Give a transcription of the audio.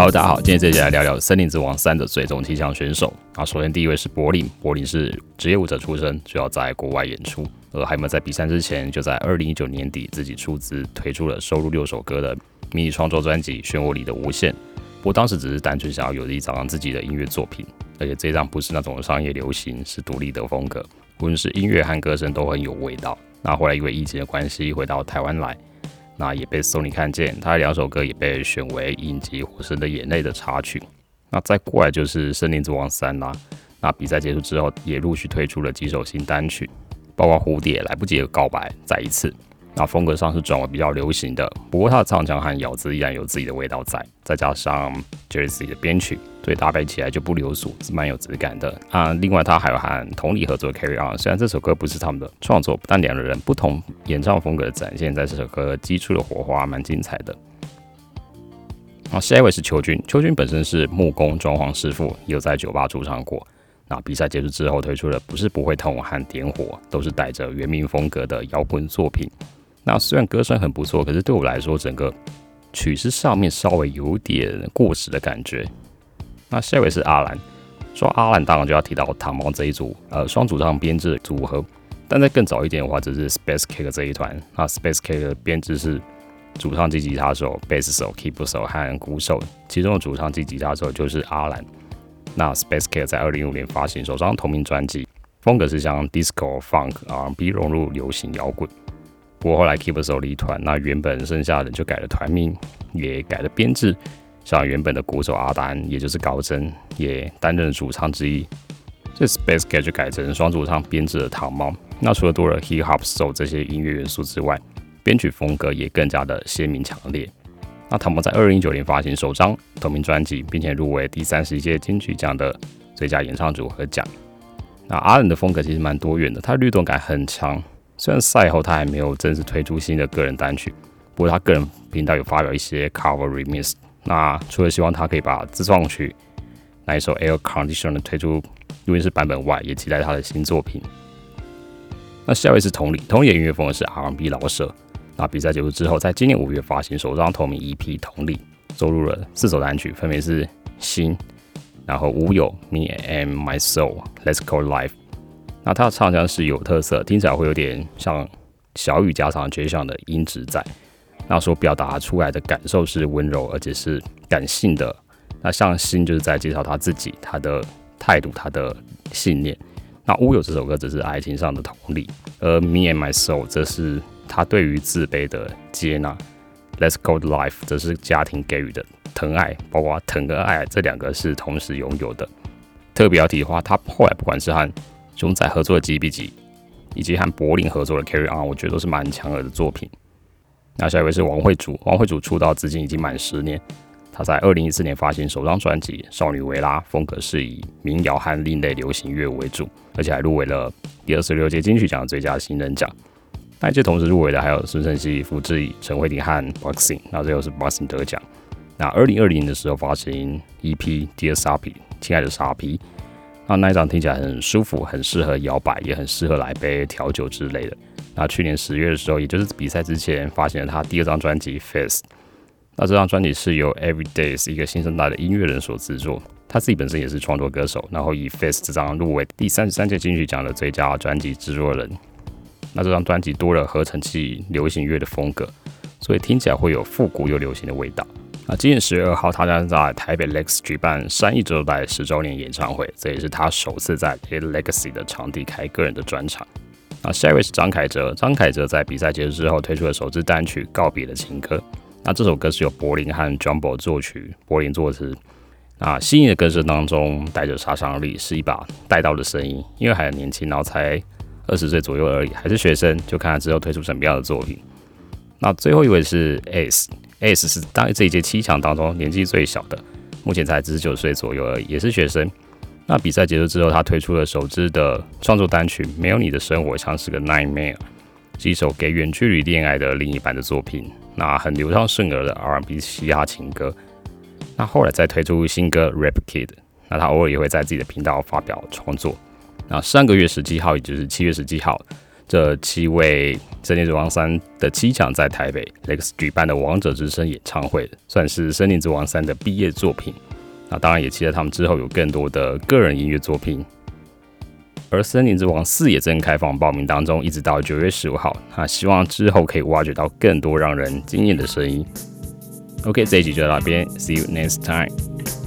好大家好，今天这节来聊聊《森林之王三》的最终七强选手。啊，首先第一位是柏林，柏林是职业舞者出身，主要在国外演出。而海默在比赛之前，就在二零一九年底自己出资推出了收录六首歌的迷你创作专辑《漩涡里的无限》。不过当时只是单纯想要有一张自己的音乐作品，而且这张不是那种商业流行，是独立的风格，无论是音乐和歌声都很有味道。那后来因为疫情的关系，回到台湾来。那也被 Sony 看见，他两首歌也被选为影集《火神的眼泪》的插曲。那再过来就是《森林之王三》啦。那比赛结束之后，也陆续推出了几首新单曲，包括《蝴蝶》、《来不及的告白》、《再一次》。那风格上是转为比较流行的，不过他的唱腔和咬字依然有自己的味道在，再加上 Jersey 的编曲，所以搭配起来就不流俗，是蛮有质感的啊。另外他还有和同理合作 Carry On，虽然这首歌不是他们的创作，但两个人不同演唱风格的展现，在这首歌激出的火花蛮精彩的。好，下一位是邱军，邱军本身是木工装潢师傅，也有在酒吧驻唱过。那比赛结束之后推出的不是不会痛和点火，都是带着原名风格的摇滚作品。那虽然歌声很不错，可是对我来说，整个曲式上面稍微有点过时的感觉。那下一位是阿兰，说阿兰当然就要提到唐猫这一组，呃，双主唱编制组合。但在更早一点的话，就是 Space Cake 这一团。那 Space Cake 的编制是主唱及吉他手、贝斯手、keyboard 手和鼓手，其中的主唱及吉他手就是阿兰。那 Space Cake 在二零一五年发行首张同名专辑，风格是像 Disco、Funk、R&B 融入流行摇滚。不过后来 Keep 手离团，那原本剩下的就改了团名，也改了编制。像原本的鼓手阿丹，也就是高真，也担任主唱之一。这 Space Cat 就改成双主唱编制的糖猫。那除了多了 Hip Hop Soul 这些音乐元素之外，编曲风格也更加的鲜明强烈。那糖猫在二零一九年发行首张同名专辑，并且入围第三十一届金曲奖的最佳演唱组合奖。那阿冷的风格其实蛮多元的，他律动感很强。虽然赛后他还没有正式推出新的个人单曲，不过他个人频道有发表一些 cover remix。那除了希望他可以把自创曲那一首 Air Conditioner 推出录音室版本外，也期待他的新作品。那下一位是同理，同理的音乐风格是 R&B 老舍。那比赛结束之后，在今年五月发行首张同名 EP《同理》，收录了四首单曲，分别是《心》，然后《无有》、《Me and My Soul》、《Let's Go Life》。那他的唱腔是有特色，听起来会有点像小雨加上绝响的音质在。那所表达出来的感受是温柔，而且是感性的。那像心就是在介绍他自己，他的态度，他的信念。那乌有这首歌只是爱情上的同理，而 Me and My Soul 则是他对于自卑的接纳。Let's Go Life 则是家庭给予的疼爱，包括疼跟爱这两个是同时拥有的。特别要提的话，他后来不管是和熊仔合作的 G B G，以及和柏林合作的 Carry On，我觉得都是蛮强的作品。那下一位是王慧主，王慧主出道至今已经满十年。他在二零一四年发行首张专辑《少女维拉》，风格是以民谣和另类流行乐为主，而且还入围了第二十六届金曲奖最佳新人奖。那一届同时入围的还有孙盛希、福志宇、陈慧琳和 Boxing，那最后是 Boxing 得奖。那二零二零的时候发行 EP《Dear Sapi》，亲爱的傻皮。那那一张听起来很舒服，很适合摇摆，也很适合来杯调酒之类的。那去年十月的时候，也就是比赛之前，发行了他第二张专辑《Face》。那这张专辑是由 Everyday 是一个新生代的音乐人所制作，他自己本身也是创作歌手，然后以《Face》这张入围第三十三届金曲奖的最佳专辑制作人。那这张专辑多了合成器流行乐的风格，所以听起来会有复古又流行的味道。那今年十月二号，他将在台北 Lex 举办三亿周代十周年演唱会，这也是他首次在 Legacy 的场地开个人的专场。那下一位是张凯哲，张凯哲在比赛结束之后推出了首支单曲《告别的情歌》。那这首歌是由柏林和 Jumbo 作曲，柏林作词。那新颖的歌声当中带着杀伤力，是一把带刀的声音。因为还很年轻，然后才二十岁左右而已，还是学生，就看他之后推出什么样的作品。那最后一位是 S。S 是当这一届七强当中年纪最小的，目前才十九岁左右而已，也是学生。那比赛结束之后，他推出了首支的创作单曲《没有你的生活像是个 nightmare》，是一首给远距离恋爱的另一半的作品。那很流畅顺耳的 R&B 嘻哈情歌。那后来再推出新歌《Rap Kid》，那他偶尔也会在自己的频道发表创作。那上个月十七号，也就是七月十七号。这七位森林之王三的七强在台北 Lex 举办的王者之声演唱会，算是森林之王三的毕业作品。那当然也期待他们之后有更多的个人音乐作品。而森林之王四也正开放报名当中，一直到九月十五号。那希望之后可以挖掘到更多让人惊艳的声音。OK，这一集就到这边，See you next time。